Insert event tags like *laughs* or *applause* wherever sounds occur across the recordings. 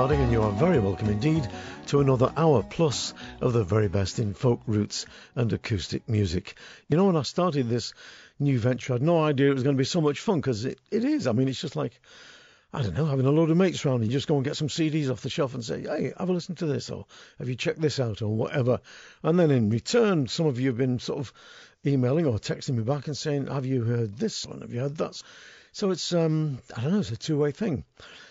Harding, and you are very welcome indeed to another hour plus of the very best in folk roots and acoustic music. You know, when I started this new venture, I had no idea it was going to be so much fun because it, it is. I mean, it's just like, I don't know, having a load of mates around and just go and get some CDs off the shelf and say, hey, have a listen to this, or have you checked this out, or whatever. And then in return, some of you have been sort of emailing or texting me back and saying, have you heard this one? Have you heard that? So it's, um, I don't know, it's a two way thing.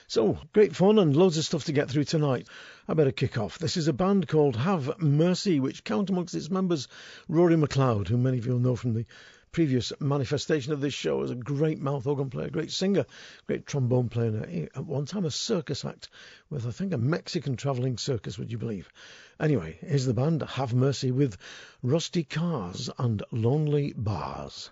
So, great fun and loads of stuff to get through tonight. I better kick off. This is a band called Have Mercy, which count amongst its members Rory McLeod, who many of you will know from the previous manifestation of this show as a great mouth organ player, great singer, great trombone player, at one time a circus act with, I think, a Mexican travelling circus, would you believe? Anyway, here's the band Have Mercy with Rusty Cars and Lonely Bars.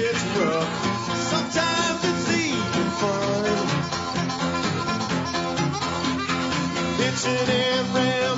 it's rough. Sometimes it's even fun. It's an every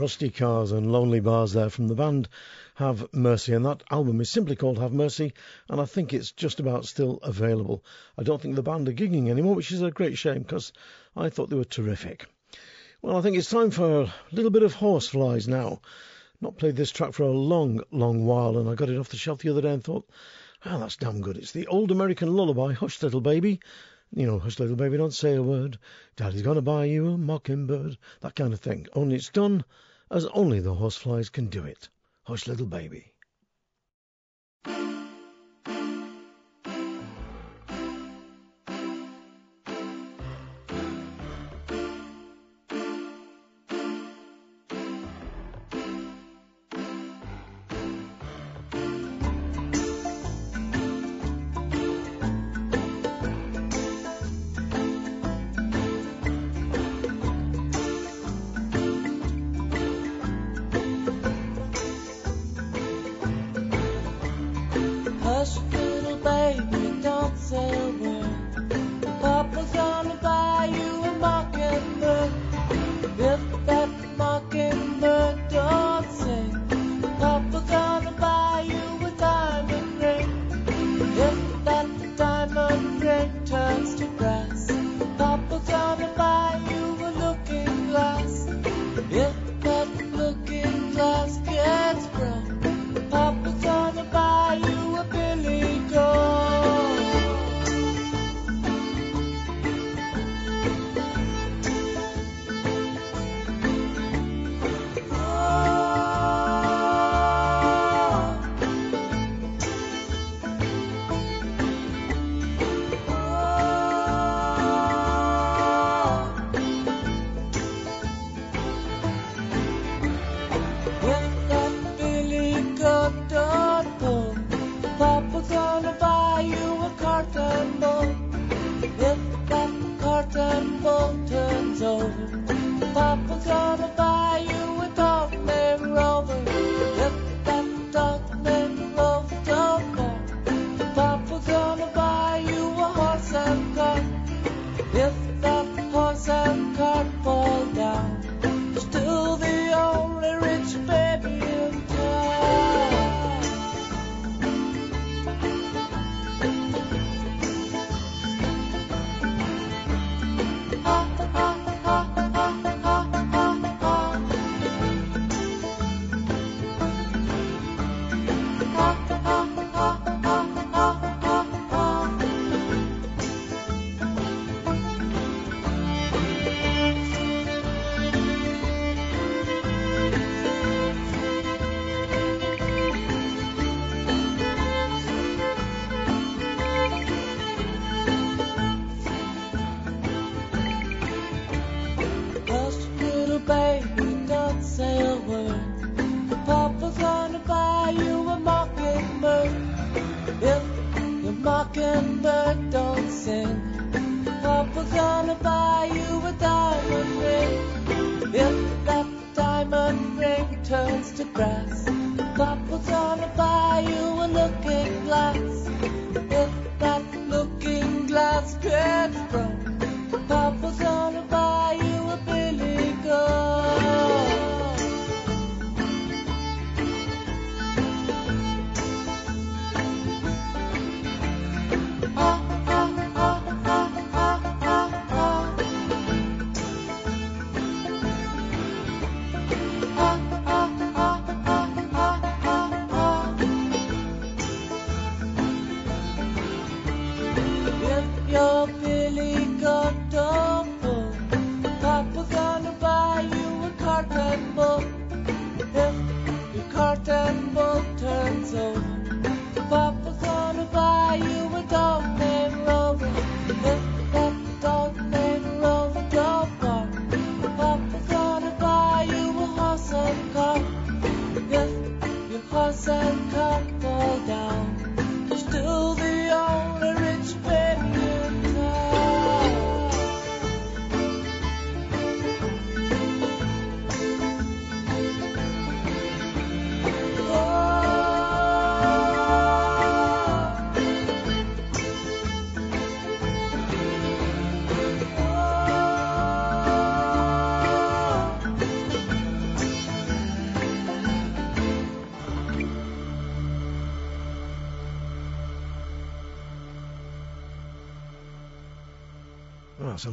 Rusty Cars and Lonely Bars there from the band Have Mercy. And that album is simply called Have Mercy, and I think it's just about still available. I don't think the band are gigging anymore, which is a great shame because I thought they were terrific. Well, I think it's time for a little bit of Horseflies now. Not played this track for a long, long while, and I got it off the shelf the other day and thought, ah, oh, that's damn good. It's the old American lullaby, Hush Little Baby. You know, hush little baby, don't say a word. Daddy's gonna buy you a mockingbird. That kind of thing. Only it's done as only the horseflies can do it. Hush, little baby.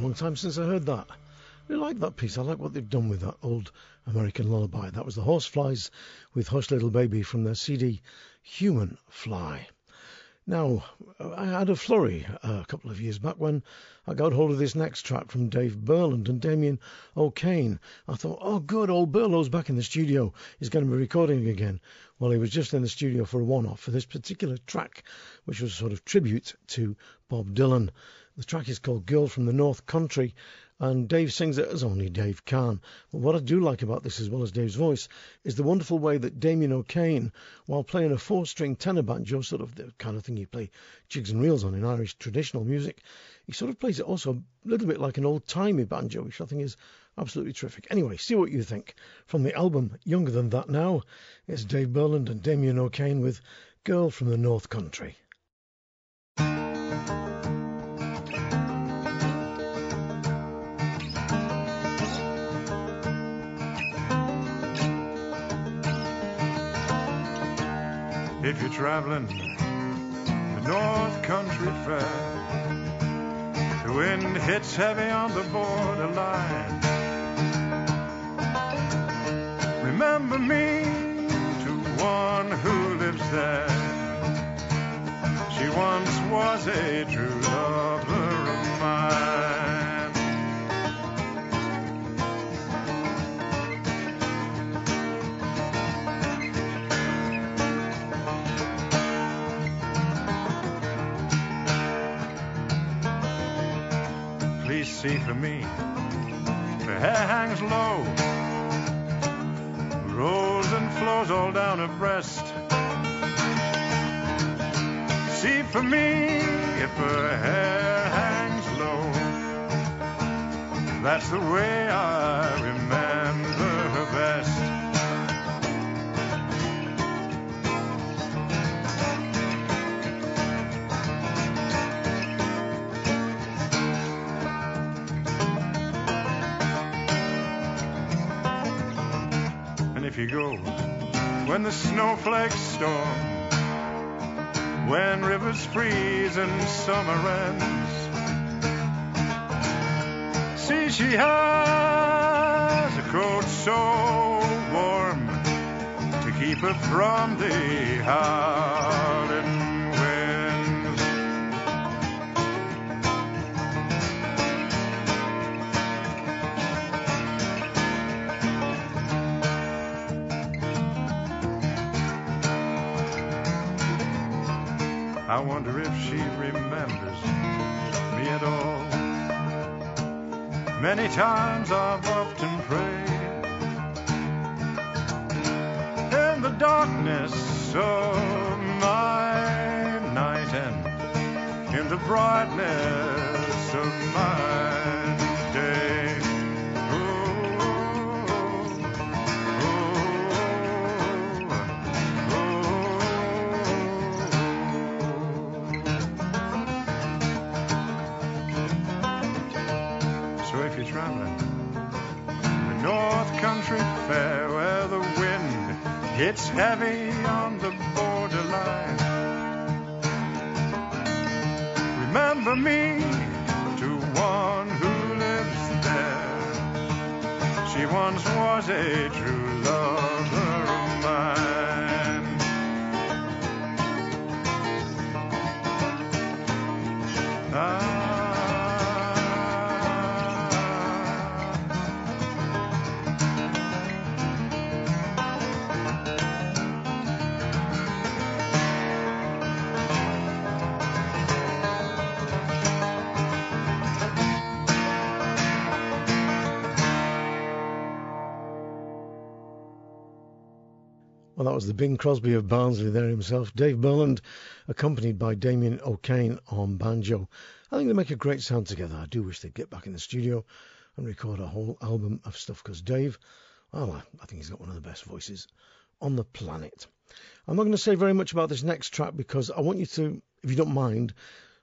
Long time since I heard that. I really like that piece. I like what they've done with that old American lullaby. That was the Horseflies with Hush Little Baby from their CD Human Fly. Now, I had a flurry uh, a couple of years back when I got hold of this next track from Dave Burland and Damien O'Kane. I thought, oh, good, old Burlow's back in the studio. He's going to be recording again. Well, he was just in the studio for a one off for this particular track, which was a sort of tribute to Bob Dylan. The track is called Girl from the North Country, and Dave sings it as only Dave can. But what I do like about this, as well as Dave's voice, is the wonderful way that Damien O'Kane, while playing a four string tenor banjo, sort of the kind of thing you play jigs and reels on in Irish traditional music, he sort of plays it also a little bit like an old timey banjo, which I think is absolutely terrific. Anyway, see what you think. From the album Younger Than That Now, it's Dave Burland and Damien O'Kane with Girl from the North Country. If you're traveling the North Country Fair. The wind hits heavy on the borderline. Remember me to one who lives there. She once was a true lover of mine. See for me. Her hair hangs low, rolls and flows all down her breast. See for me if her hair hangs low. That's the way I remember her best. You go when the snowflakes storm, when rivers freeze and summer ends, see she has a coat so warm to keep her from the howling I wonder if she remembers me at all. Many times I've often prayed in the darkness of my night and in the brightness of my hits heavy on the borderline, remember me to one who lives there. She once was a true was the Bing Crosby of Barnsley there himself, Dave Burland, accompanied by Damien O'Kane on banjo. I think they make a great sound together. I do wish they'd get back in the studio and record a whole album of stuff because Dave, well, I I think he's got one of the best voices on the planet. I'm not going to say very much about this next track because I want you to, if you don't mind,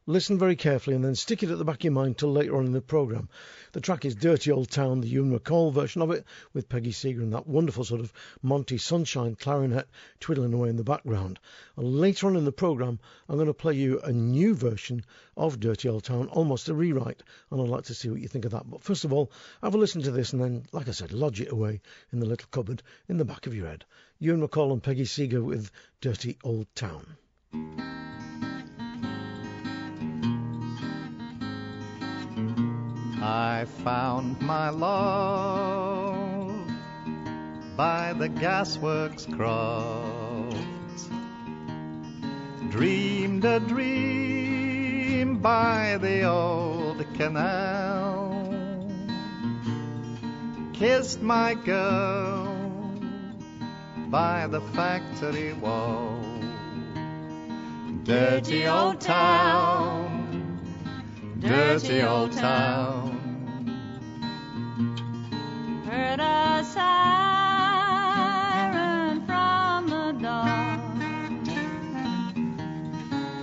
listen very carefully and then stick it at the back of your mind till later on in the programme. The track is Dirty Old Town, the Ewan MacColl version of it, with Peggy Seeger and that wonderful sort of Monty Sunshine clarinet twiddling away in the background. And later on in the programme, I'm going to play you a new version of Dirty Old Town, almost a rewrite, and I'd like to see what you think of that. But first of all, have a listen to this and then, like I said, lodge it away in the little cupboard in the back of your head. Ewan MacColl and Peggy Seeger with Dirty Old Town. I found my love by the gasworks croft. Dreamed a dream by the old canal. Kissed my girl by the factory wall. Dirty old town, dirty old town. A siren from the dawn.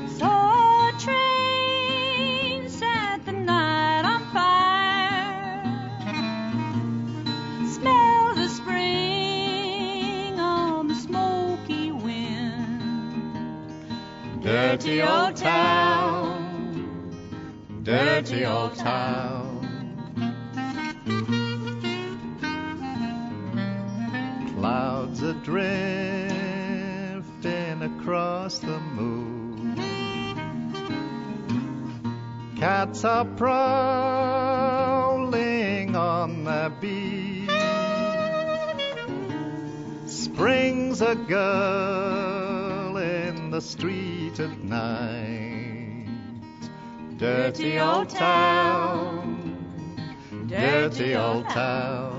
Saw a train set the night on fire. Smell the spring on the smoky wind. Dirty old town, dirty old town. Drifting across the moon. Cats are prowling on the beach. Springs a girl in the street at night. Dirty old town, dirty old town.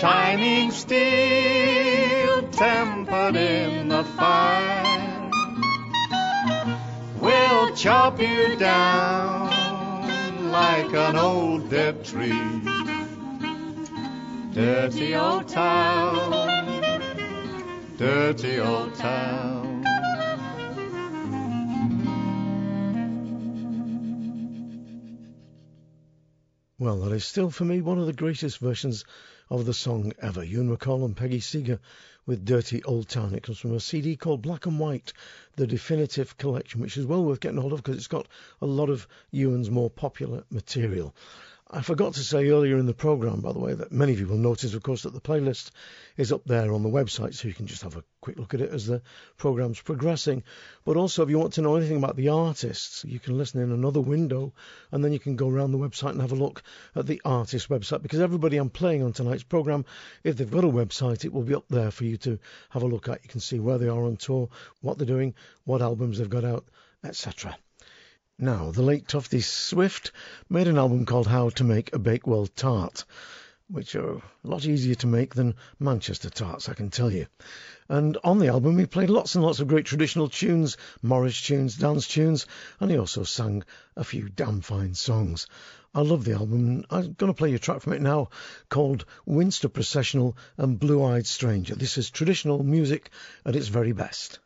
Shining steel tempered in the fire, will chop you down like an old dead tree. Dirty old town, dirty old town. Is still for me one of the greatest versions of the song ever. Ewan MacColl and Peggy Seeger with Dirty Old Town. It comes from a CD called Black and White, the definitive collection, which is well worth getting hold of because it's got a lot of Ewan's more popular material. I forgot to say earlier in the programme, by the way, that many of you will notice, of course, that the playlist is up there on the website, so you can just have a quick look at it as the programme's progressing. But also, if you want to know anything about the artists, you can listen in another window, and then you can go around the website and have a look at the artist website. Because everybody I'm playing on tonight's programme, if they've got a website, it will be up there for you to have a look at. You can see where they are on tour, what they're doing, what albums they've got out, etc. Now, the late Tufty Swift made an album called How to Make a Bakewell Tart, which are a lot easier to make than Manchester tarts, I can tell you. And on the album, he played lots and lots of great traditional tunes, Morris tunes, dance tunes, and he also sang a few damn fine songs. I love the album. I'm going to play you a track from it now called Winster Processional and Blue Eyed Stranger. This is traditional music at its very best.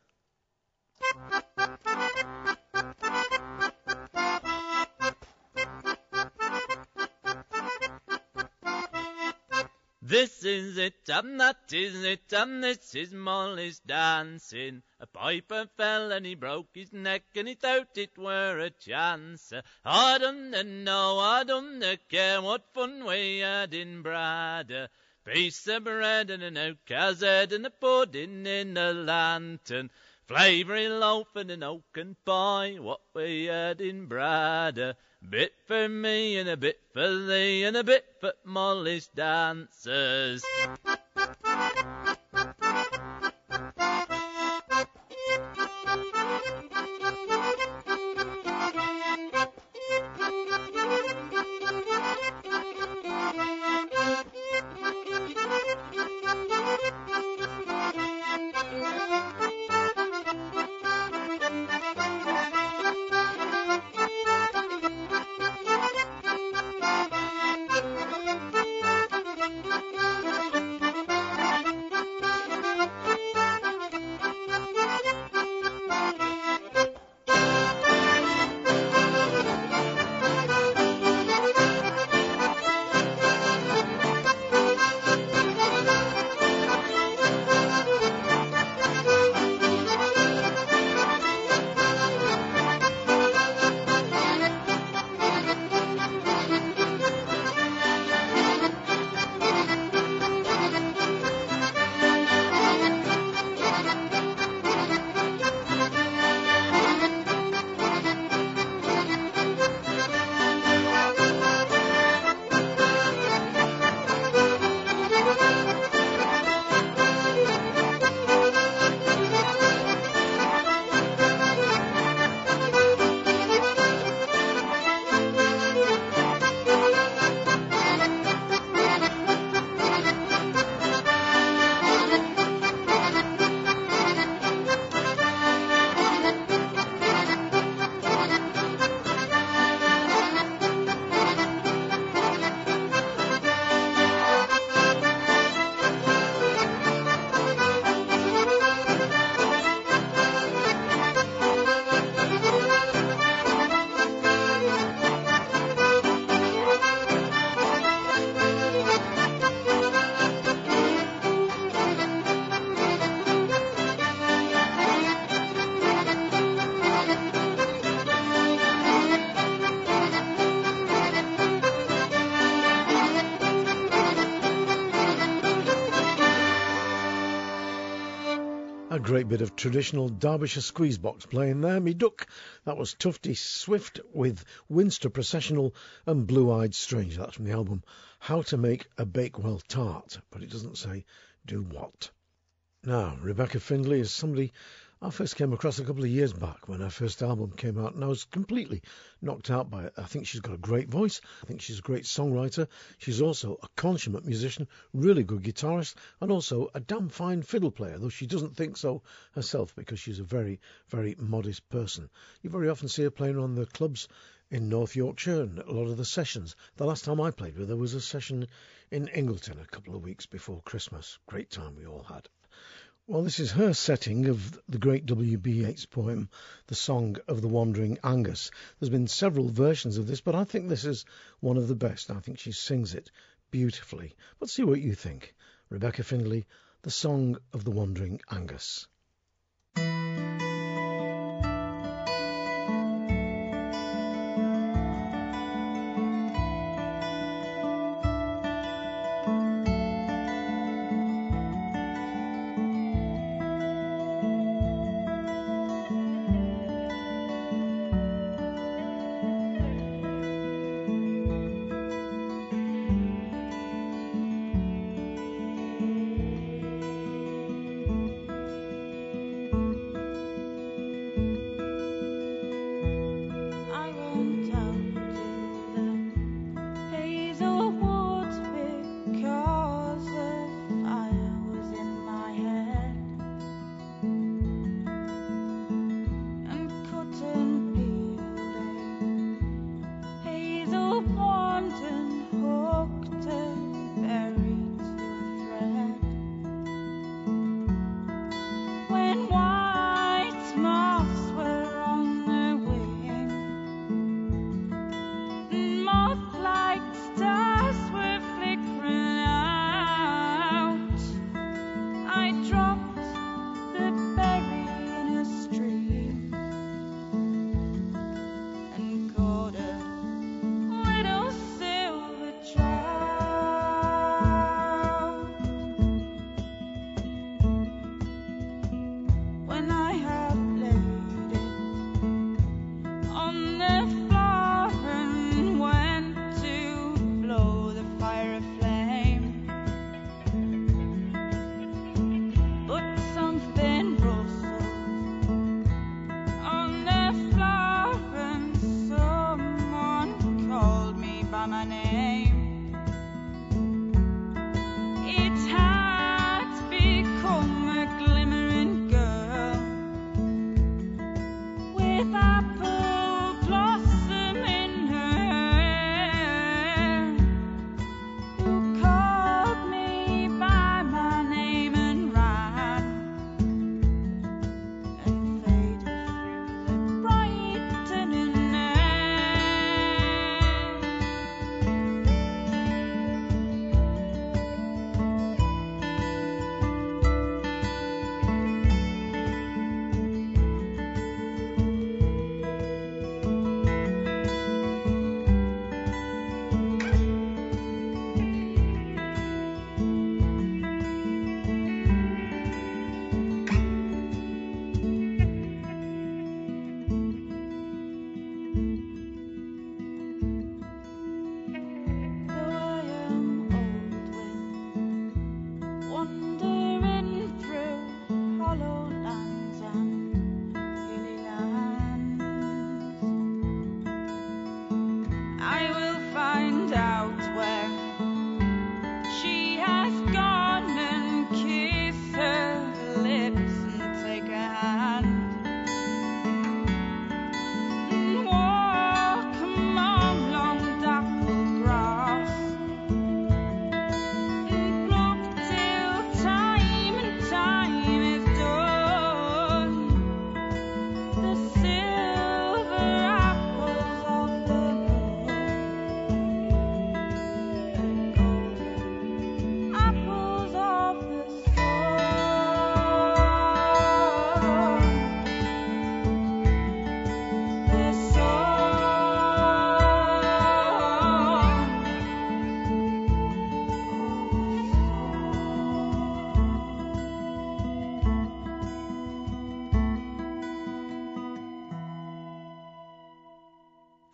This is it, and that is it, and this is Molly's dancing. A piper fell and he broke his neck, and he thought it were a chance. I don't know, I don't care what fun we had in Brad. Piece of bread and an oak head and a pudding in a lantern. Flavoury loaf and an oaken pie, what we had in Brad. Bit for me and a bit for thee and a bit for Molly's dancers. Traditional Derbyshire squeeze box playing there. Me duck. That was Tufty Swift with Winster Processional and Blue Eyed Stranger. That's from the album How to Make a Bakewell Tart, but it doesn't say do what. Now, Rebekah Findlay is somebody I first came across a couple of years back when her first album came out, and I was completely knocked out by it. I think she's got a great voice. I think she's a great songwriter. She's also a consummate musician, really good guitarist, and also a damn fine fiddle player, though she doesn't think so herself because she's a very, very modest person. You very often see her playing on the clubs in North Yorkshire and a lot of the sessions. The last time I played with her was a session in Ingleton a couple of weeks before Christmas. Great time we all had. Well, this is her setting of the great W.B. Yeats poem, The Song of the Wandering Aengus. There's been several versions of this, but I think this is one of the best. I think she sings it beautifully. But see what you think. Rebekah Findlay, The Song of the Wandering Aengus.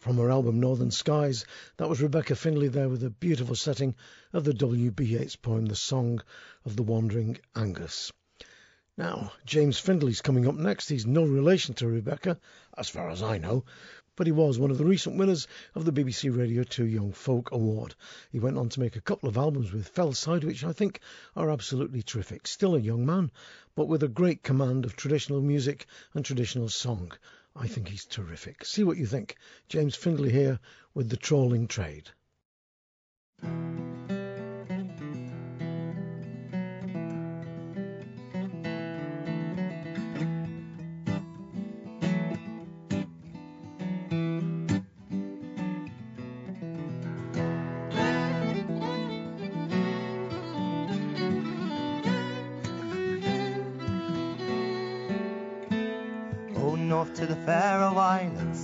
Album Northern Skies. That was Rebekah Findlay there with a beautiful setting of the W.B. Yeats poem The Song of the Wandering Aengus. Now, James Findlay's coming up next. He's no relation to Rebekah, as far as I know, but he was one of the recent winners of the BBC Radio 2 Young Folk Award. He went on to make a couple of albums with Fellside, which I think are absolutely terrific. Still a young man, but with a great command of traditional music and traditional song. I think he's terrific. See what you think. James Findlay here with The Trawling Trade.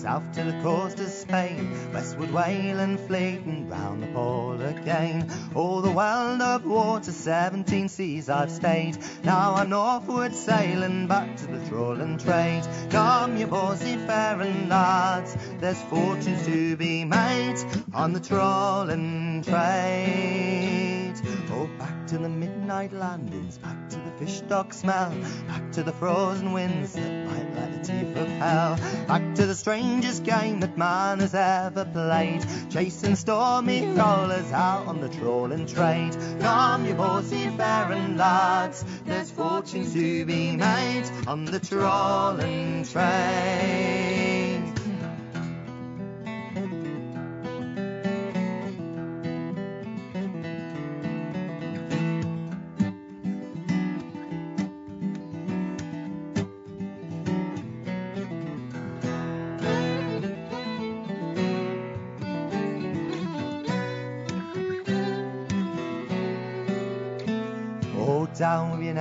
South to the coast of Spain, westward whaling fleeting round the pole again. All the world of water, seventeen seas I've stayed. Now I'm northward sailing back to the trawling trade. Come, you seafaring lads, there's fortunes to be made on the trawling trade. Oh, back to the midnight landings, back to the fish stock smell, back to the frozen winds that bite like the teeth of hell, back to the strangest game that man has ever played, chasing stormy rollers out on the trawling trade. Come, you poor seafaring lads, there's fortunes to be made on the trawling trade.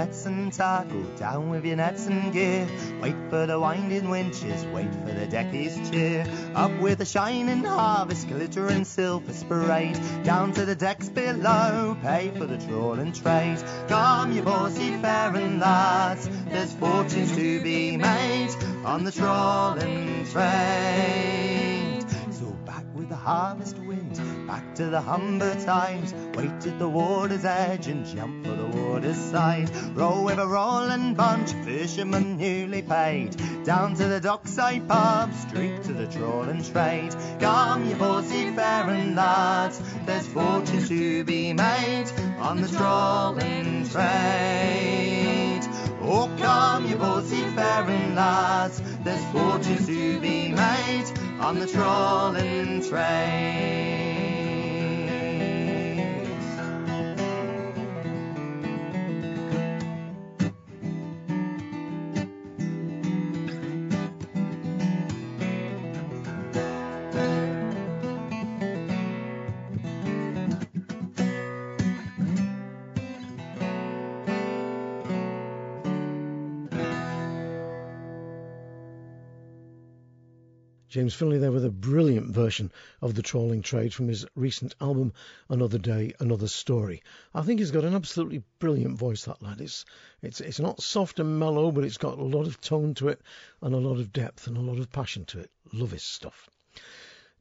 Nets and tackle, down with your nets and gear. Wait for the winding winches, wait for the deckies cheer. Up with the shining harvest, glittering silver parade. Down to the decks below, pay for the trawling trade. Come, you poor seafaring lads, there's fortunes to be made on the trawling trade. So back with the harvest back to the humber times. Wait at the water's edge and jump for the water's side. Row with a rolling bunch, fishermen newly paid. Down to the dockside pub, streak to the trawling trade. Come, you poor seafaring lads, there's fortunes to be made on the trawling trade. Oh, come, you poor seafaring lads, there's fortunes to be made on the trawling trade. James Findlay there with a brilliant version of The Trawling Trade from his recent album Another Day, Another Story. I think he's got an absolutely brilliant voice, that lad. It's, it's, it's not soft and mellow, but it's got a lot of tone to it and a lot of depth and a lot of passion to it. Love his stuff.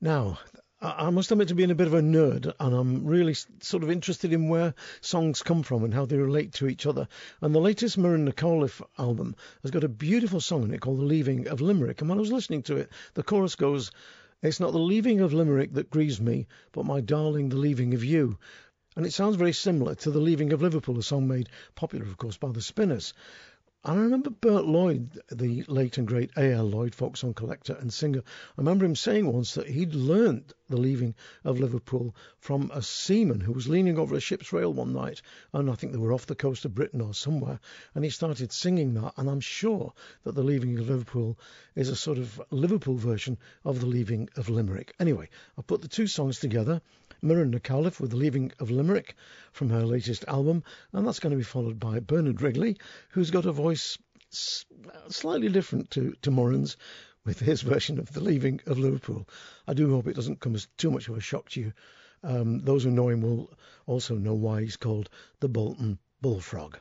Now, I must admit to being a bit of a nerd, and I'm really sort of interested in where songs come from and how they relate to each other. And the latest Muireann Nic Amhlaoibh album has got a beautiful song in it called The Leaving of Limerick. And when I was listening to it, the chorus goes, It's not the leaving of Limerick that grieves me, but my darling, the leaving of you. And it sounds very similar to The Leaving of Liverpool, a song made popular, of course, by the Spinners. I remember Bert Lloyd, the late and great A.L. Lloyd, folk song collector and singer. I remember him saying once that he'd learnt the leaving of Liverpool from a seaman who was leaning over a ship's rail one night, and I think they were off the coast of Britain or somewhere, and he started singing that. And I'm sure that the leaving of Liverpool is a sort of Liverpool version of the leaving of Limerick. Anyway, I put the two songs together. Muireann Nic Amhlaoibh with The Leaving of Limerick from her latest album, and that's going to be followed by Bernard Wrigley, who's got a voice slightly different to, to Muireann's with his version of The Leaving of Liverpool. I do hope it doesn't come as too much of a shock to you. Um, those who know him will also know why he's called the Bolton Bullfrog.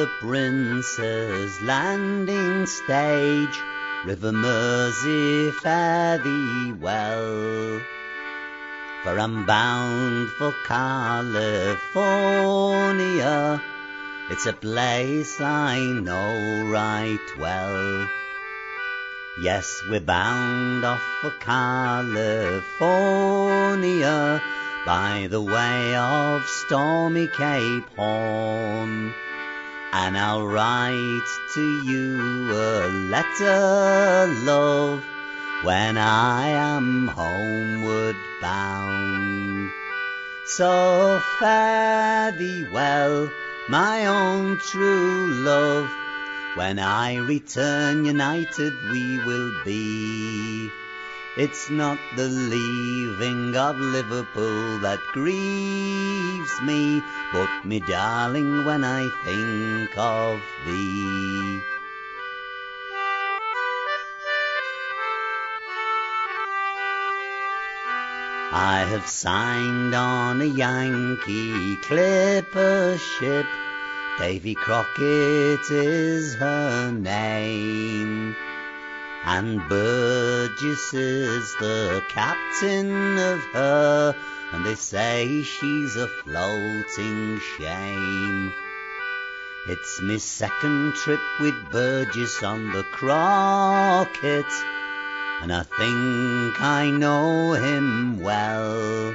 the Prince's Landing stage, River Mersey, fare thee well. For I'm bound for California, it's a place I know right well. Yes, we're bound off for California by the way of stormy Cape Horn. And I'll write to you a letter, love, when I am homeward bound. So fare thee well, my own true love, when I return united we will be. It's not the leaving of Liverpool that grieves me, but me darling when I think of thee. I have signed on a Yankee clipper ship. Davy Crockett is her name. And Burgess is the captain of her, and they say she's a floating shame. It's me second trip with Burgess on the Crockett, and I think I know him well.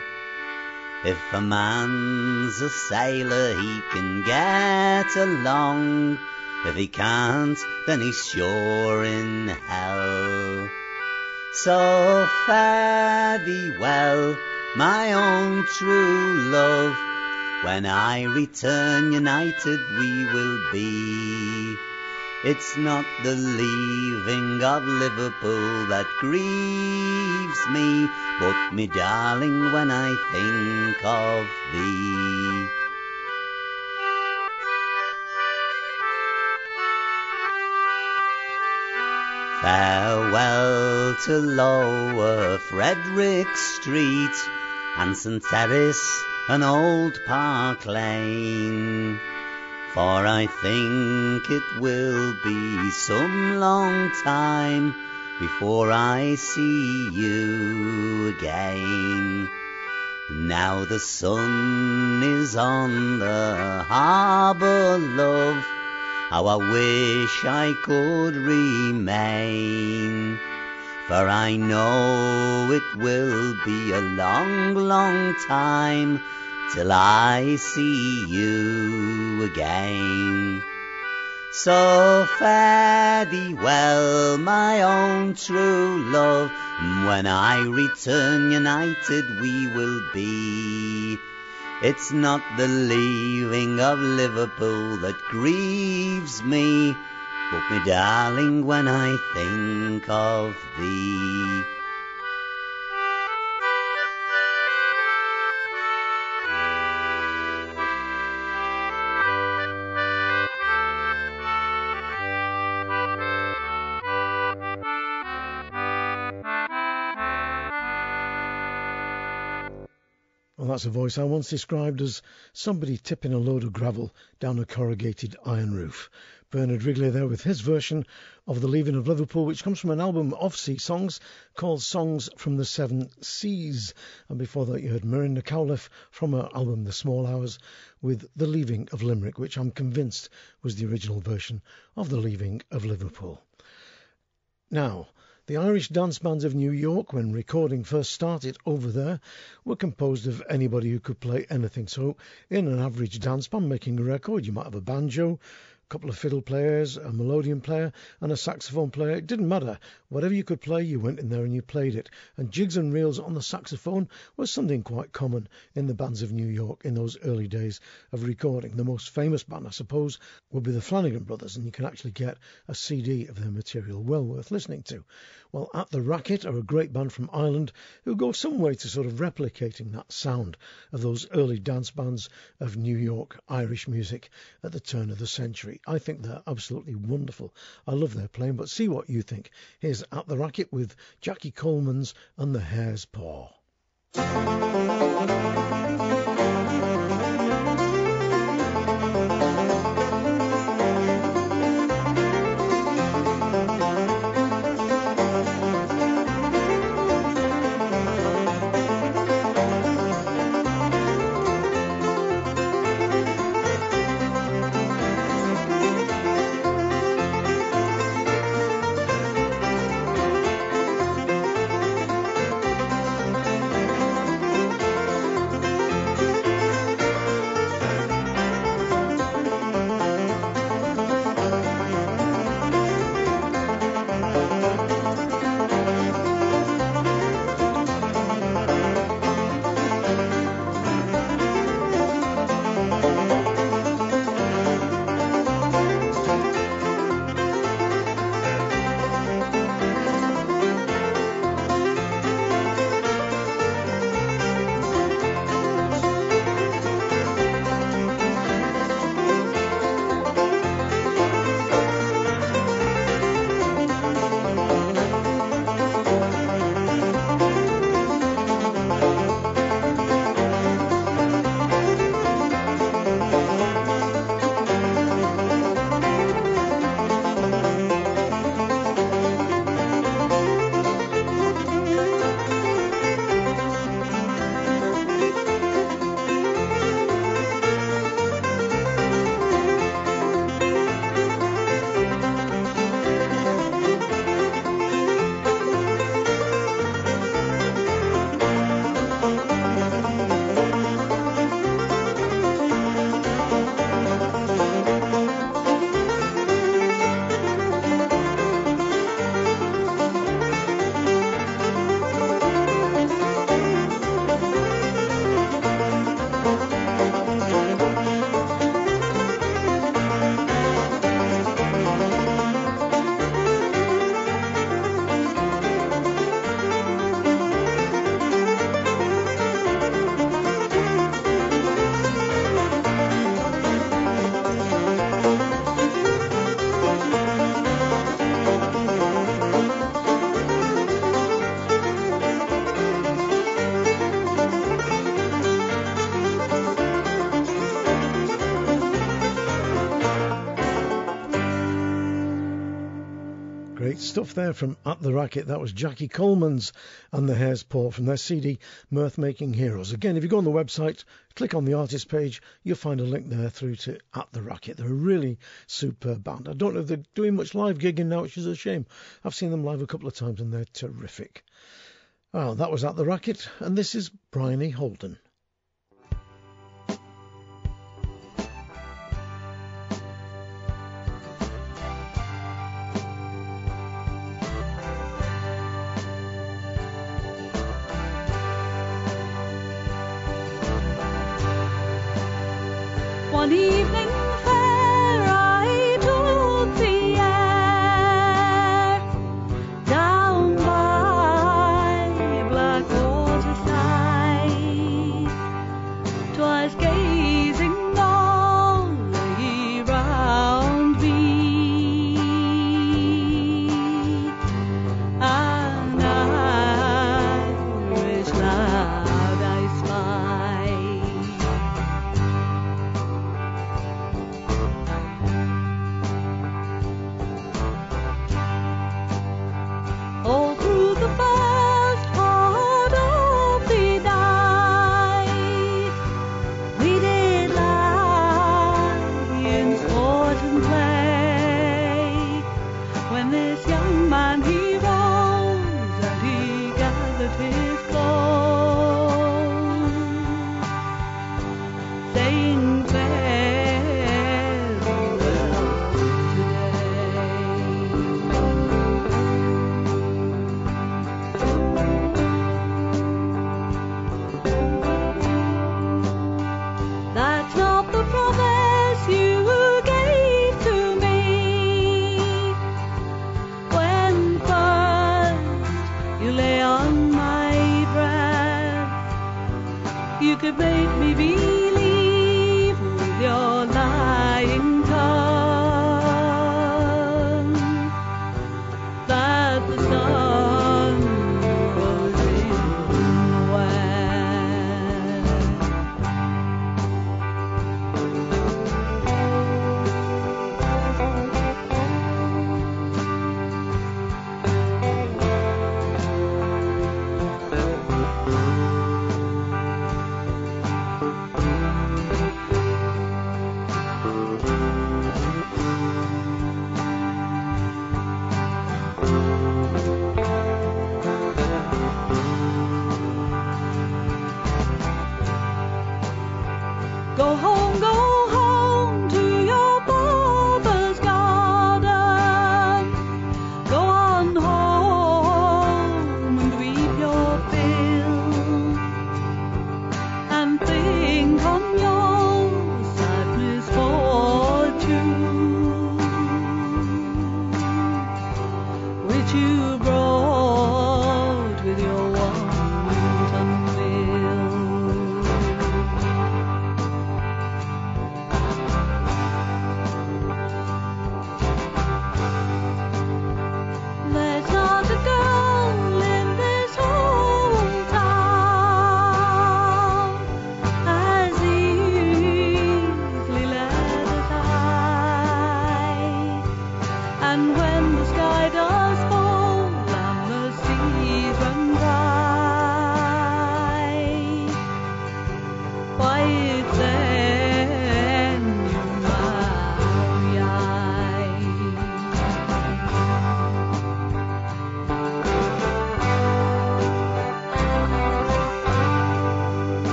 If a man's a sailor, he can get along. If he can't, then he's sure in hell. So fare thee well, my own true love. When I return united we will be. It's not the leaving of Liverpool that grieves me, but me darling when I think of thee. Farewell to Lower Frederick Street and St Terrace and Old Park Lane. For I think it will be some long time before I see you again. Now the sun is on the harbour, love. How I wish I could remain. For I know it will be a long, long time till I see you again. So fare thee well, my own true love. When I return united we will be. It's not the leaving of Liverpool that grieves me, but me darling when I think of thee. That's a voice I once described as somebody tipping a load of gravel down a corrugated iron roof. Bernard Wrigley there with his version of The Leaving of Liverpool, which comes from an album of sea songs called Songs from the Seven Seas. And before that, you heard Muireann Nic Amhlaoibh from her album The Small Hours with The Leaving of Limerick, which I'm convinced was the original version of The Leaving of Liverpool. Now, the Irish dance bands of New York, when recording first started over there, were composed of anybody who could play anything. So, in an average dance band making a record, you might have a banjo, a couple of fiddle players, a melodeon player, and a saxophone player. It didn't matter. Whatever you could play, you went in there and you played it. And jigs and reels on the saxophone was something quite common in the bands of New York in those early days of recording. The most famous band, I suppose, would be the Flanagan Brothers, and you can actually get a CD of their material well worth listening to. Well, At the Racket are a great band from Ireland who go some way to sort of replicating that sound of those early dance bands of New York Irish music at the turn of the century. I think they're absolutely wonderful. I love their playing, but see what you think. Here's At the Racket with Jackie Coleman's and the Hare's Paw. Great stuff there from At the Racket. That was Jackie Coleman's and the Hare's Paw from their CD Mirth Making Heroes. Again, if you go on the website, click on the artist page, you'll find a link there through to At the Racket. They're a really superb band. I don't know if they're doing much live gigging now, which is a shame. I've seen them live a couple of times and they're terrific. Well, that was At the Racket, and this is Bryony Holden.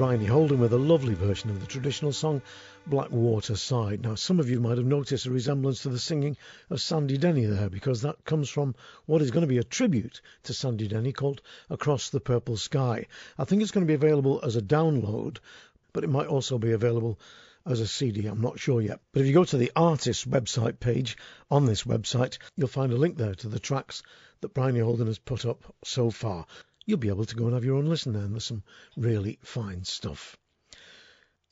Bryony Holden with a lovely version of the traditional song Blackwaterside. Now, some of you might have noticed a resemblance to the singing of Sandy Denny there because that comes from what is going to be a tribute to Sandy Denny called Across the Purple Sky. I think it's going to be available as a download, but it might also be available as a CD. I'm not sure yet. But if you go to the artist's website page on this website, you'll find a link there to the tracks that Bryony Holden has put up so far. You'll be able to go and have your own listen there, and there's some really fine stuff.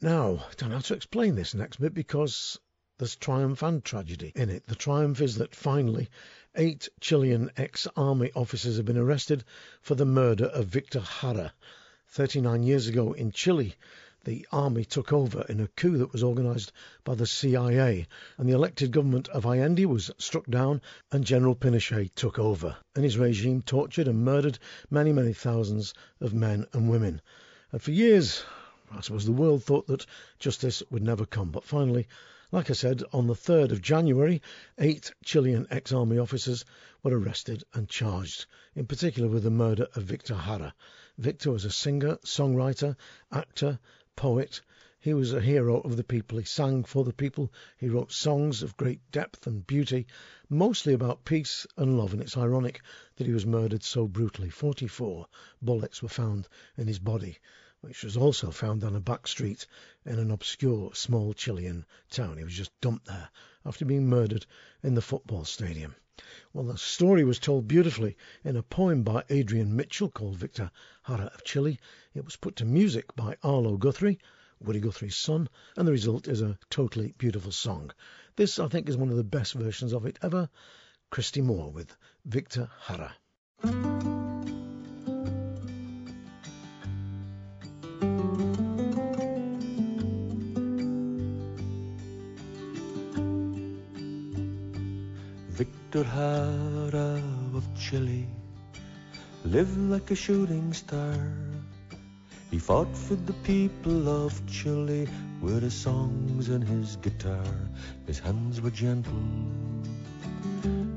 Now, I don't know how to explain this next bit because there's triumph and tragedy in it. The triumph is that finally eight Chilean ex-army officers have been arrested for the murder of Victor Jara. 39 years ago in Chile, the army took over in a coup that was organized by the CIA, and the elected government of Allende was struck down, and General Pinochet took over. And his regime tortured and murdered many, many thousands of men and women. And for years, I suppose the world thought that justice would never come. But finally, like I said, on the 3rd of January, eight Chilean ex army officers were arrested and charged, in particular with the murder of Victor Jara. Victor was a singer, songwriter, actor, poet. He was a hero of the people. He sang for the people. He wrote songs of great depth and beauty, mostly about peace and love. And it's ironic that he was murdered so brutally. 44 bullets were found in his body which was also found on a back street in an obscure small Chilean town. He was just dumped there after being murdered in the football stadium. Well, the story was told beautifully in a poem by Adrian Mitchell called Victor Jara of Chile. It was put to music by Arlo Guthrie, Woody Guthrie's son, and the result is a totally beautiful song. This, I think, is one of the best versions of it ever. Christy Moore with Victor Jara. Victor Jara of Chile lived like a shooting star. He fought for the people of Chile with his songs and his guitar. His hands were gentle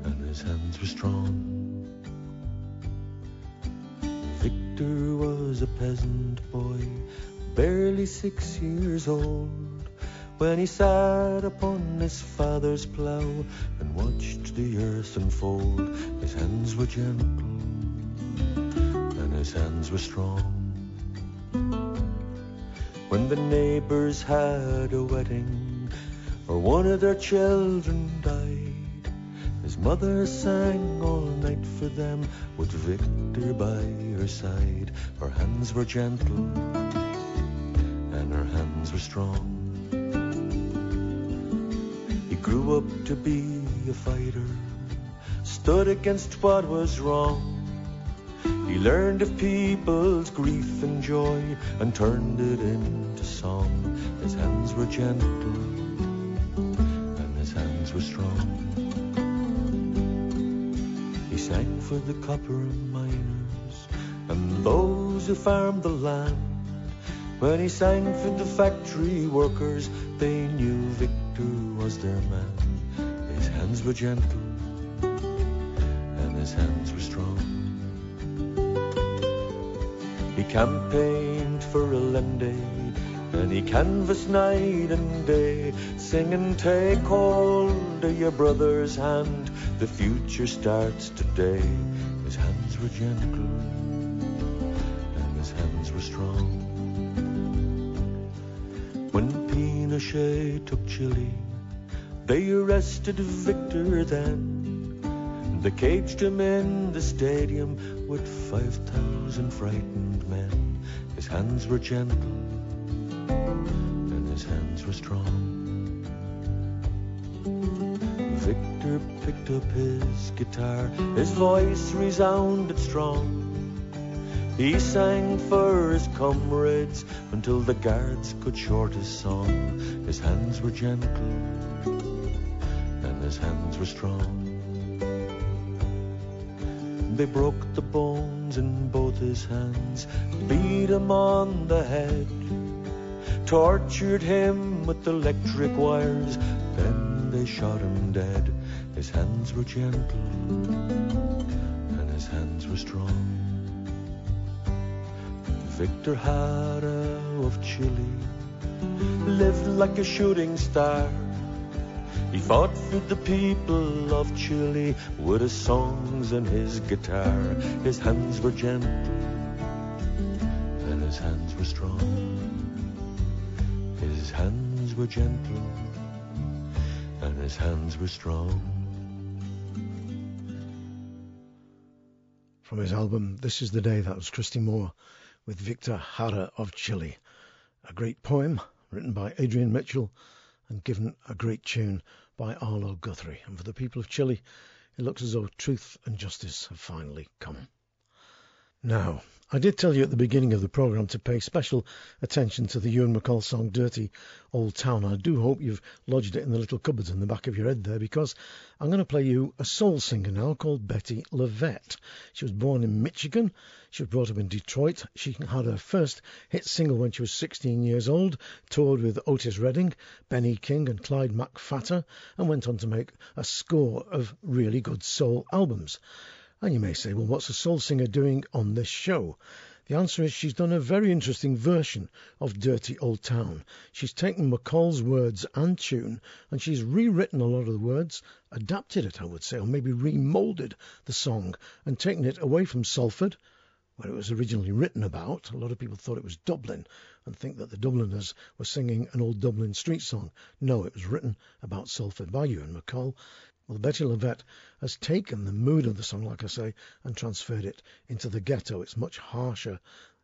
and his hands were strong. Victor was a peasant boy, barely six years old when he sat upon his father's plough and watched the earth unfold. His hands were gentle and his hands were strong. When the neighbors had a wedding or one of their children died, his mother sang all night for them with Victor by her side. Her hands were gentle and her hands were strong grew up to be a fighter, stood against what was wrong. He learned of people's grief and joy and turned it into song. His hands were gentle and his hands were strong. He sang for the copper miners and those who farmed the land. When he sang for the factory workers, they knew victory was their man. His hands were gentle and his hands were strong. He campaigned for Allende and he canvassed night and day, singing, Take hold of your brother's hand, the future starts today. His hands were gentle Pinochet took Chile, they arrested Victor then. They caged him in the stadium with 5,000 frightened men. His hands were gentle and his hands were strong. Victor picked up his guitar, his voice resounded strong. He sang for his comrades until the guards could short his song. His hands were gentle and his hands were strong. They broke the bones in both his hands, beat him on the head, tortured him with electric wires, then they shot him dead. His hands were gentle and his hands were strong. Victor Jara of Chile lived like a shooting star. He fought for the people of Chile with his songs and his guitar. His hands were gentle and his hands were strong. His hands were gentle and his hands were strong. from his album This Is the Day. That was Christy Moore with Victor Jara of Chile. A great poem written by Adrian Mitchell and given a great tune by Arlo Guthrie. And for the people of Chile, it looks as though truth and justice have finally come. Now, I did tell you at the beginning of the programme to pay special attention to the Ewan MacColl song Dirty Old Town. I do hope you've lodged it in the little cupboards in the back of your head there because I'm going to play you a soul singer now called Bettye LaVette. She was born in Michigan. She was brought up in Detroit. She had her first hit single when she was 16 years old, toured with Otis Redding, Benny King, and Clyde McPhatter, and went on to make a score of really good soul albums. And you may say, well, what's a soul singer doing on this show? The answer is she's done a very interesting version of Dirty Old Town. She's taken MacColl's words and tune and she's rewritten a lot of the words, adapted it, I would say, or maybe remoulded the song and taken it away from Salford, where it was originally written about. A lot of people thought it was Dublin and think that the Dubliners were singing an old Dublin street song. No, it was written about Salford by Ewan MacColl. Well, Bettye LaVette has taken the mood of the song, like I say, and transferred it into the ghetto. It's much harsher.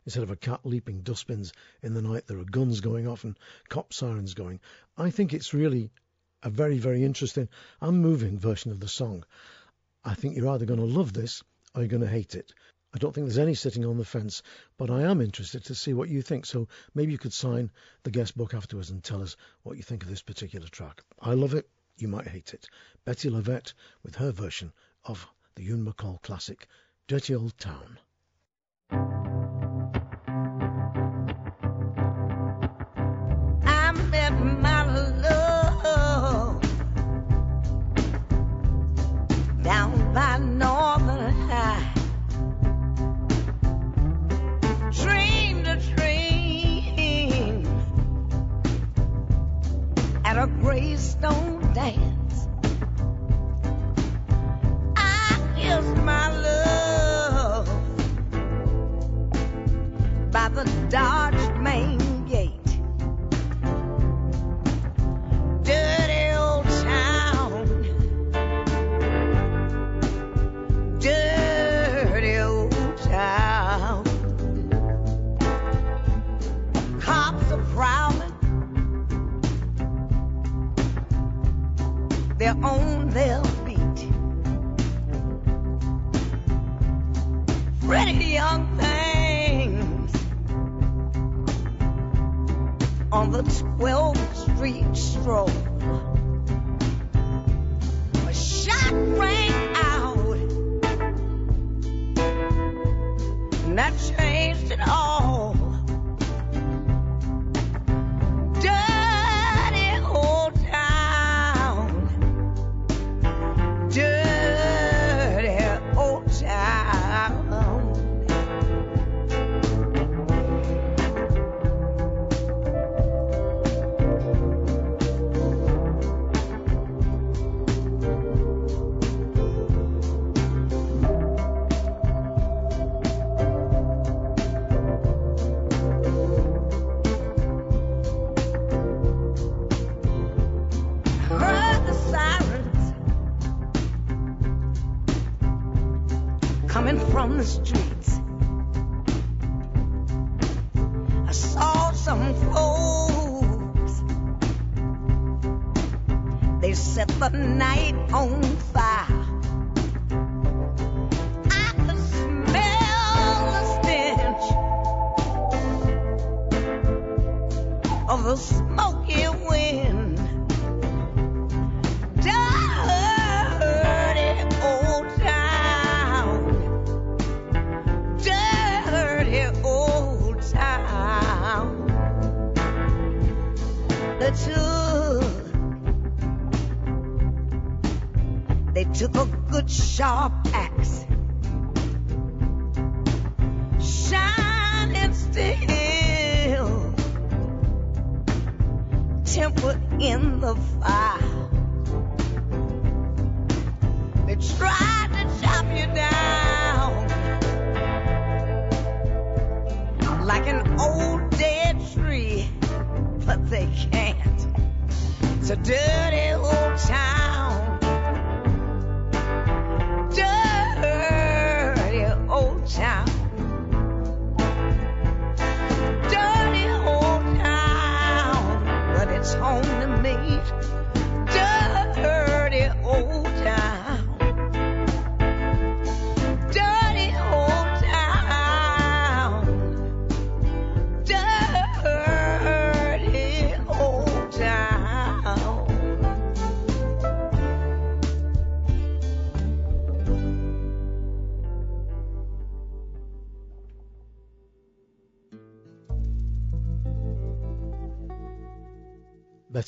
Instead of a cat leaping dustbins in the night, there are guns going off and cop sirens going. I think it's really a very, very interesting and moving version of the song. I think you're either going to love this or you're going to hate it. I don't think there's any sitting on the fence, but I am interested to see what you think. So maybe you could sign the guest book afterwards and tell us what you think of this particular track. I love it. You might hate it. Bettye LaVette with her version of the Ewan MacColl classic, Dirty Old Town. Greystone dance. I kissed my love by the Dodge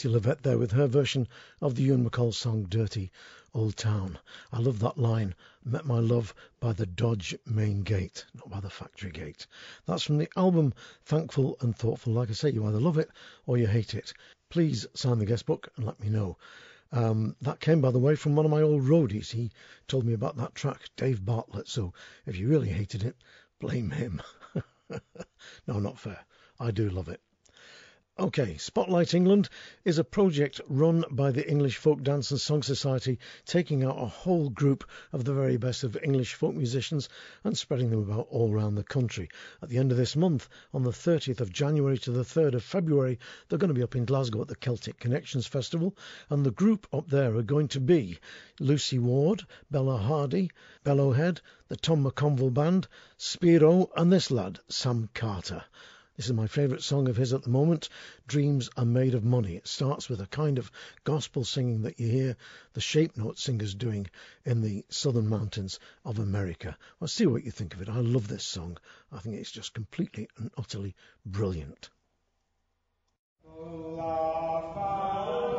Bettye LaVette there with her version of the Ewan MacColl song Dirty Old Town. I love that line. Met my love by the Dodge main gate, not by the factory gate. That's from the album Thankful and Thoughtful. Like I say, you either love it or you hate it. Please sign the guest book and let me know. Um, that came, by the way, from one of my old roadies. He told me about that track, Dave Bartlett. So if you really hated it, blame him. *laughs* no, not fair. I do love it. Okay, Spotlight England is a project run by the English Folk Dance and Song Society, taking out a whole group of the very best of English folk musicians and spreading them about all around the country. At the end of this month, on the 30th of January to the 3rd of February, they're going to be up in Glasgow at the Celtic Connections Festival, and the group up there are going to be Lucy Ward, Bella Hardy, Bellowhead, the Tom McConville Band, Spiro, and this lad, Sam Carter. This is my favourite song of his at the moment. Dreams are made of money. It starts with a kind of gospel singing that you hear the shape note singers doing in the southern mountains of America. Well, see what you think of it. I love this song. I think it's just completely and utterly brilliant. Oh, oh.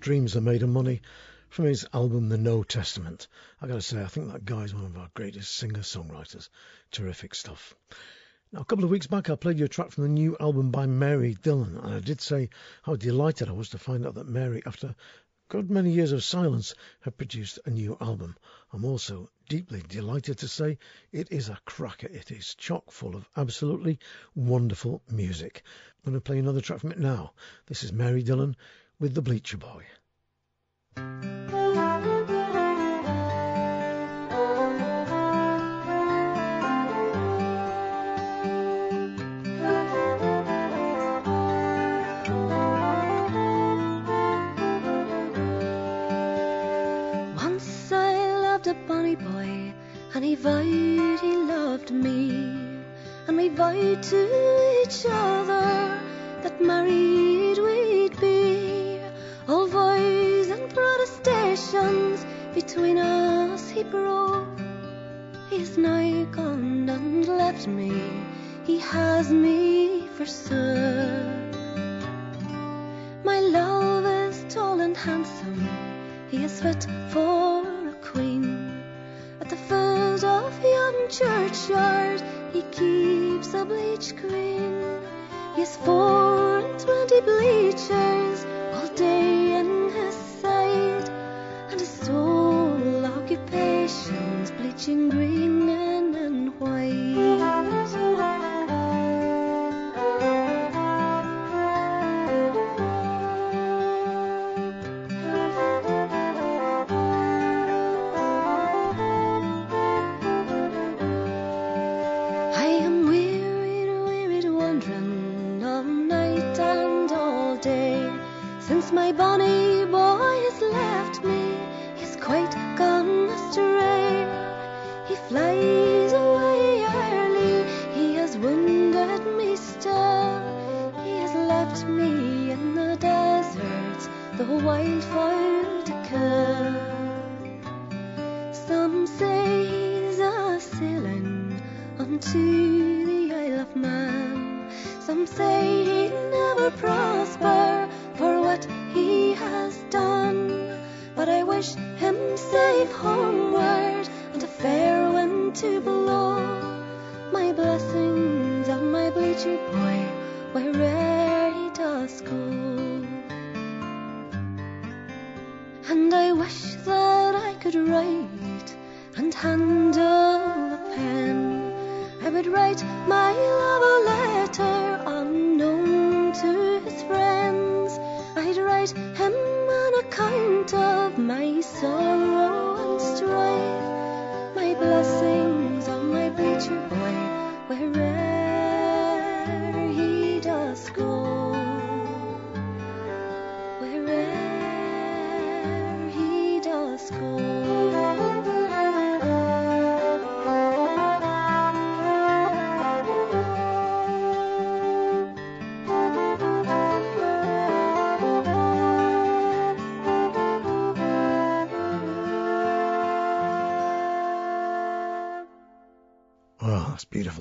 Dreams Are Made of Money, from his album The No Testament. I gotta say, I think that guy's one of our greatest singer-songwriters. Terrific stuff. Now, a couple of weeks back, I played you a track from the new album by Mary Dillon, and I did say how delighted I was to find out that Mary, after good many years of silence, had produced a new album. I'm also deeply delighted to say it is a cracker. It is chock full of absolutely wonderful music. I'm going to play another track from it now. This is Mary Dillon with The Bleacher Boy. Once I loved a bonny boy, and he vowed he loved me, and we vowed to each other that married we'd be. All vows and protestations between us he broke. He's now gone and left me, he has me for forsook. My love is tall and handsome, he is fit for a queen. At the foot of yon churchyard, he keeps a bleach green. He has four and twenty bleachers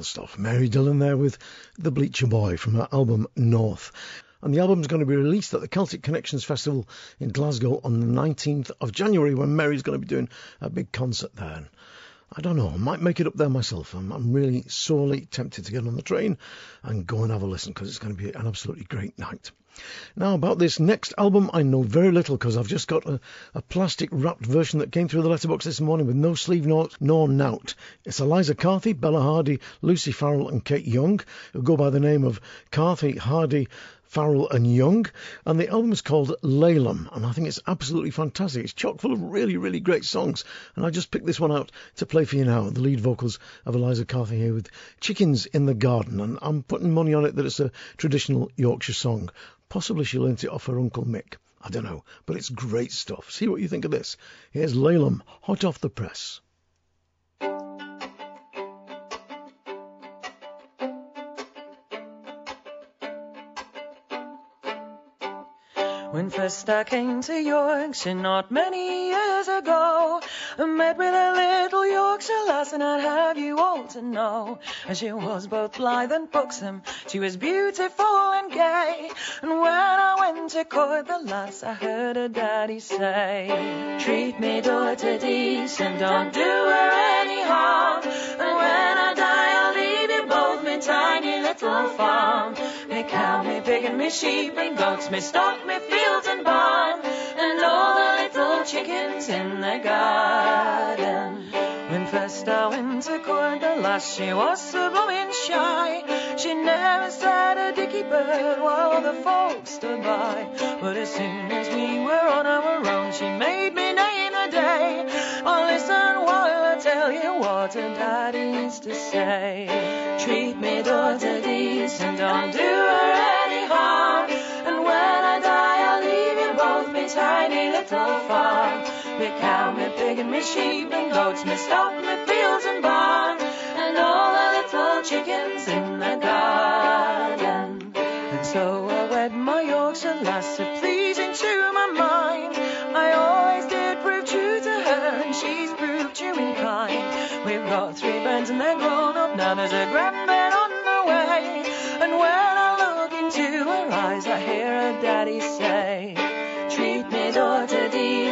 stuff. Mary Dillon there with The Bleacher Boy from her album North. And the album's going to be released at the Celtic Connections Festival in Glasgow on the 19th of January when Mary's going to be doing a big concert there. I don't know, I might make it up there myself. I'm, I'm really sorely tempted to get on the train and go and have a listen because it's going to be an absolutely great night. Now, about this next album, I know very little because I've just got a, a plastic wrapped version that came through the letterbox this morning with no sleeve nor, nor nout. It's Eliza Carthy, Bella Hardy, Lucy Farrell, and Kate Young, who go by the name of Carthy, Hardy, Farrell and Young, and the album is called Laylam, and I think it's absolutely fantastic. It's chock full of really, really great songs, and I just picked this one out to play for you now. The lead vocals of Eliza Carthy here with Chickens in the Garden, and I'm putting money on it that it's a traditional Yorkshire song. Possibly she learnt it off her Uncle Mick. I don't know, but it's great stuff. See what you think of this. Here's Laylam, hot off the press. When first I came to Yorkshire not many years ago, I met with a little Yorkshire lass, and I'd have you all to know. And she was both blithe and buxom, she was beautiful and gay. And when I went to court the lass, I heard her daddy say, Treat me daughter decent, don't do her any harm. And when I die, I'll leave you both me tiny little farm. Me cow, me pig, and me sheep and goats, me stock, me fields and barn, chickens in the garden. When first went to court, the lass, she was so bloomin' shy. She never said a dicky bird while the folks stood by. But as soon as we were on our own, she made me name the day. Oh, listen while I tell you what her daddy used to say. Treat me daughter decent, don't do her tiny little farm. Me cow, me pig, and me sheep and goats, me stock, me fields and barn, and all the little chickens in the garden. And so I wed my Yorkshire lass, so pleasing to my mind. I always did prove true to her, and she's proved true in kind. We've got three bairns and they're grown up now. There's a grandbairn on the way, and when I look into her eyes, I hear her daddy say.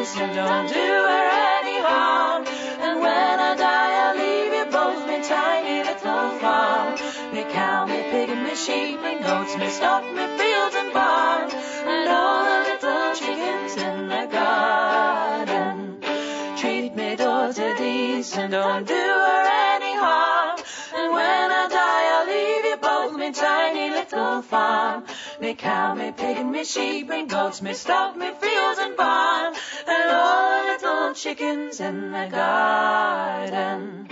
Treat me don't do her any harm. And when I die, I'll leave you both me tiny little farm. Me cow, me pig, and me sheep and goats, me stock, me fields and barn, and all the little chickens in the garden. Treat me daughter decent, don't do her Me cow, me pig, and me sheep and goats, me stock, me fields and barn, and all the little chickens in the garden.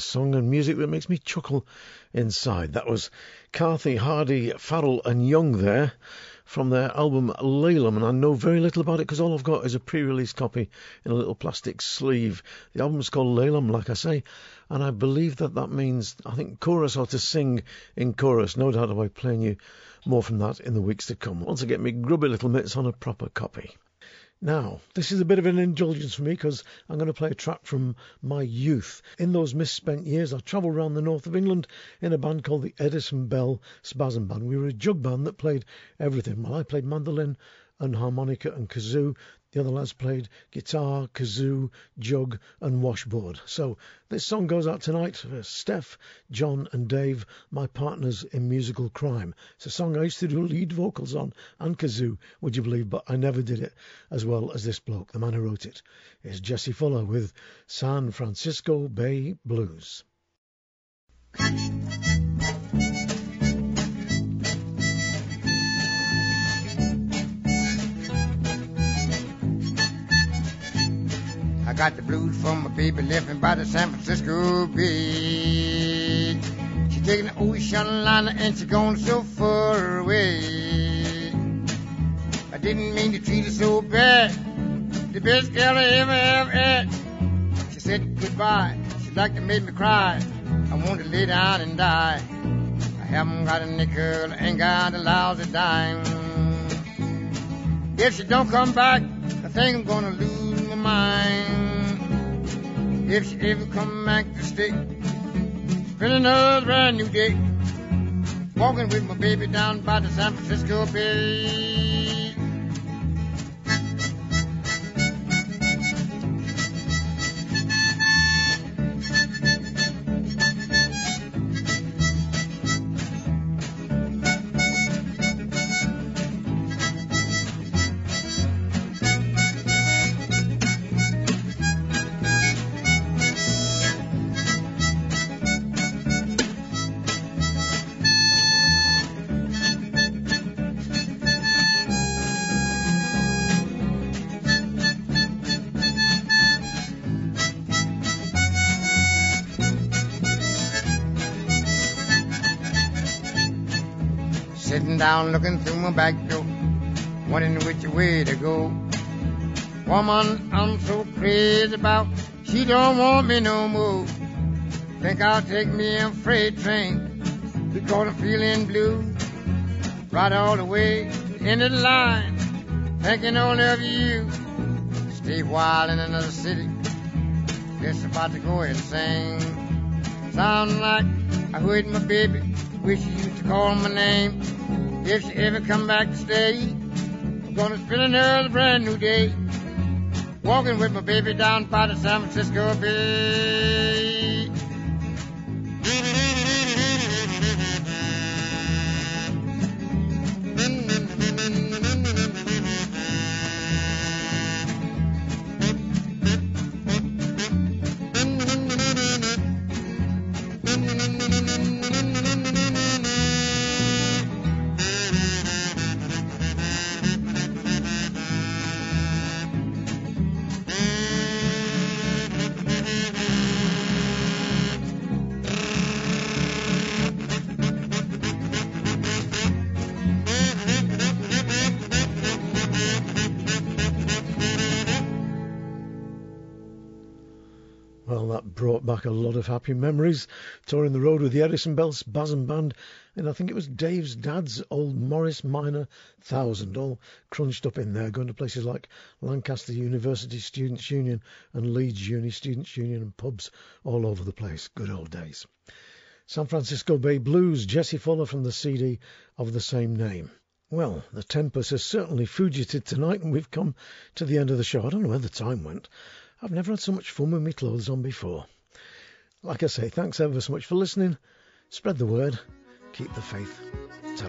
Song and music that makes me chuckle inside. That was Carthy, Hardy, Farrell, and Young there from their album Laylam, and I know very little about it because all I've got is a pre release copy in a little plastic sleeve. The album's called Laylam, like I say, and I believe that that means, I think, chorus or to sing in chorus. No doubt I'll be playing you more from that in the weeks to come once I get me grubby little mitts on a proper copy. Now, this is a bit of an indulgence for me because I'm going to play a track from my youth. In those misspent years, I travelled around the north of England in a band called the Edison Bell Spasm Band. We were a jug band that played everything. Well, I played mandolin and harmonica and kazoo. The other lads played guitar, kazoo, jug, and washboard. So this song goes out tonight for Steph, John, and Dave, my partners in musical crime. It's a song I used to do lead vocals on and kazoo, would you believe, but I never did it as well as this bloke. The man who wrote it. is Jesse Fuller with San Francisco Bay Blues. Got the blues from my baby living by the San Francisco Bay. She taking the ocean liner and she going so far away. I didn't mean to treat her so bad. The best girl I ever have had. She said goodbye. She like to make me cry. I want to lay down and die. I haven't got a nickel, ain't got a lousy dime. If she don't come back, I think I'm gonna lose my mind. If she ever come back to stay. Spend another brand new day. Walking with my baby down by the San Francisco Bay. Down looking through my back door, wondering which way to go. Woman, I'm so crazy about, she don't want me no more. Think I'll take me a freight train, because I'm feeling blue. Right all the way to the end of the line, thinking only of you. Stay a while in another city, just about to go insane. Sound like I heard my baby, wish she used to call my name. If she ever come back to stay, I'm gonna spend another brand new day. Walking with my baby down by the San Francisco Bay. Brought back a lot of happy memories. Touring the road with the Edison Bell Spasm Band, and I think it was Dave's dad's old Morris Minor Thousand, all crunched up in there, going to places like Lancaster University Students' Union and Leeds Uni Students' Union and pubs all over the place. Good old days. San Francisco Bay Blues, Jesse Fuller from the CD of the same name. Well, the tempus has certainly fugited tonight, and we've come to the end of the show. I don't know where the time went. I've never had so much fun with my clothes on before. Like I say, thanks ever so much for listening. Spread the word. Keep the faith. ta